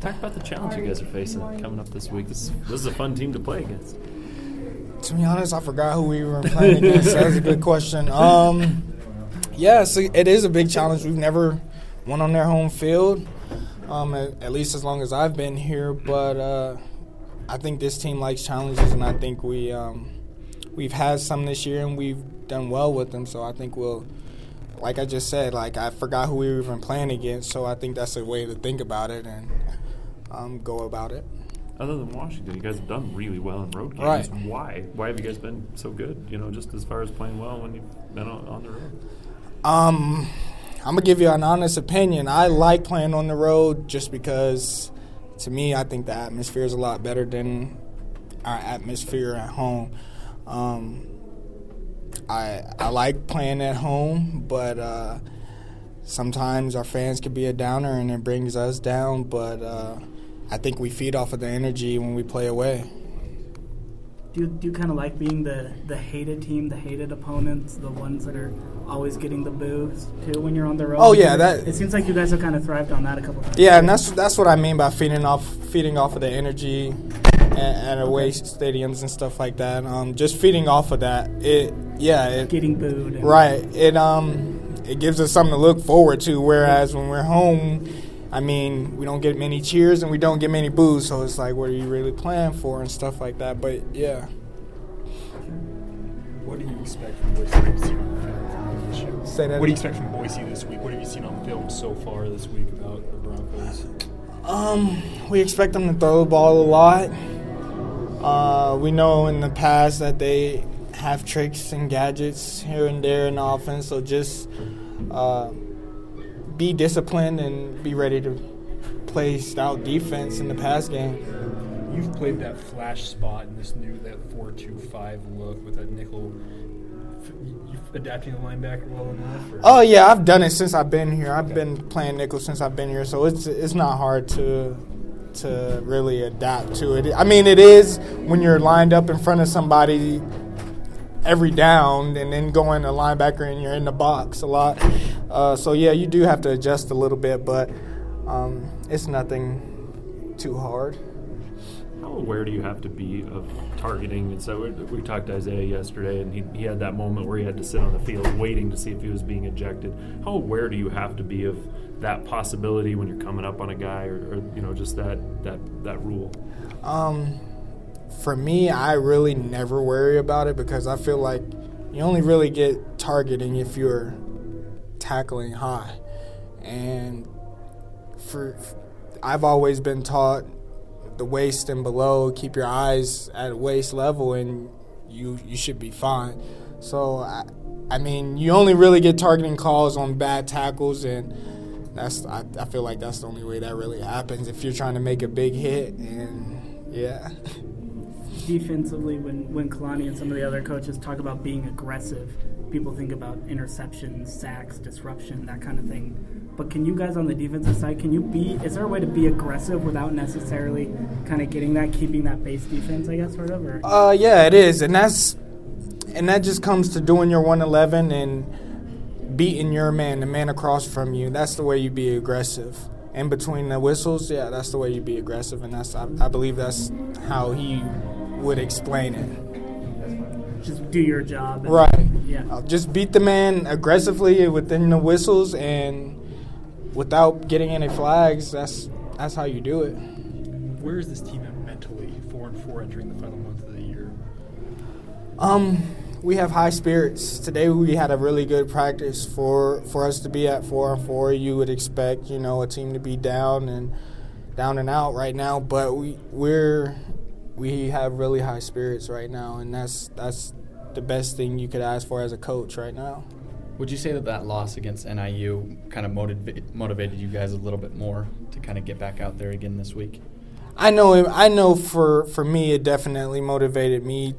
Talk about the challenge you guys are facing coming up this week. This, this is a fun team to play against. To be honest, I forgot who we were playing against. That's a good question. Um, yeah, so it is a big challenge. We've never won on their home field, um, at, at, least as long as I've been here. But uh, I think this team likes challenges, and I think we um, we've had some this year, and we've done well with them. So I think we'll, like I just said, like I forgot who we were even playing against. So I think that's a way to think about it and um, go about it. Other than Washington, you guys have done really well in road games. Right. Why? Why have you guys been so good? You know, just as far as playing well when you've been on, on the road. Um, I'm gonna give you an honest opinion. I like playing on the road just because, to me, I think the atmosphere is a lot better than our atmosphere at home. Um, I I like playing at home, but uh, sometimes our fans can be a downer and it brings us down. But uh, I think we feed off of the energy when we play away. Do you, do you kind of like being the, the hated team, the hated opponents, the ones that are always getting the boos too when you're on the road? Oh yeah, that it seems like you guys have kind of thrived on that a couple times. Yeah, and that's that's what I mean by feeding off feeding off of the energy at, away okay. stadiums and stuff like that. Um, just feeding off of that. It yeah, it, getting booed. right. It um it gives us something to look forward to. Whereas when we're home I mean, we don't get many cheers and we don't get many boos, so it's like, what are you really playing for and stuff like that. But yeah. What do you expect from Boise this year? Say that. What do you expect from Boise this week? What have you seen on film so far this week about the Broncos? Um, we expect them to throw the ball a lot. Uh, we know in the past that they have tricks and gadgets here and there in the offense, so just. Uh, be disciplined and be ready to play stout defense in the pass game. You've played that flash spot in this new that four two five look with that nickel. You adapting the linebacker well enough? Or? Oh yeah, I've done it since I've been here. I've okay. been playing nickel since I've been here, so it's it's not hard to to really adapt to it. I mean, it is when you're lined up in front of somebody every down and then going a linebacker and you're in the box a lot. Uh, so yeah, you do have to adjust a little bit, but um, it's nothing too hard. How aware do you have to be of targeting? And so we, we talked to Isaiah yesterday, and he, he had that moment where he had to sit on the field waiting to see if he was being ejected. How aware do you have to be of that possibility when you're coming up on a guy, or, or you know, just that that that rule? Um, for me, I really never worry about it because I feel like you only really get targeting if you're tackling high. And for I've always been taught the waist and below, keep your eyes at waist level and you you should be fine. So I, I mean, you only really get targeting calls on bad tackles and that's I, I feel like that's the only way that really happens if you're trying to make a big hit and yeah. defensively, when when Kalani and some of the other coaches talk about being aggressive, people think about interceptions, sacks, disruption, that kind of thing. But can you guys on the defensive side, can you be? Is there a way to be aggressive without necessarily kind of getting that, keeping that base defense? I guess sort of. Or? Uh, yeah, it is, and that's and that just comes to doing your 111 and beating your man, the man across from you. That's the way you be aggressive. In between the whistles, yeah, that's the way you be aggressive, and that's I, I believe that's how he would explain it. Just do your job. right. I'll just beat the man aggressively within the whistles and without getting any flags. That's that's how you do it. Where is this team at mentally, four and four entering the final month of the year? Um, we have high spirits. Today we had a really good practice for for us to be at four and four. You would expect, you know, a team to be down and down and out right now, but we we're we have really high spirits right now, and that's that's the best thing you could ask for as a coach right now. Would you say that that loss against NIU kind of motiv- motivated you guys a little bit more to kind of get back out there again this week? I know. I know. For for me, it definitely motivated me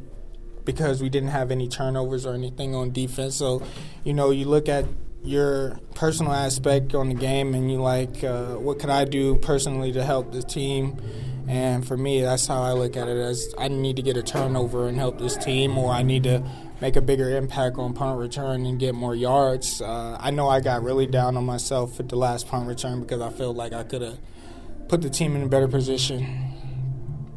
because we didn't have any turnovers or anything on defense. So, you know, you look at your personal aspect on the game, and you like, uh, what can I do personally to help the team? And for me, that's how I look at it as I need to get a turnover and help this team, or I need to make a bigger impact on punt return and get more yards. Uh, I know I got really down on myself for the last punt return because I felt like I could have put the team in a better position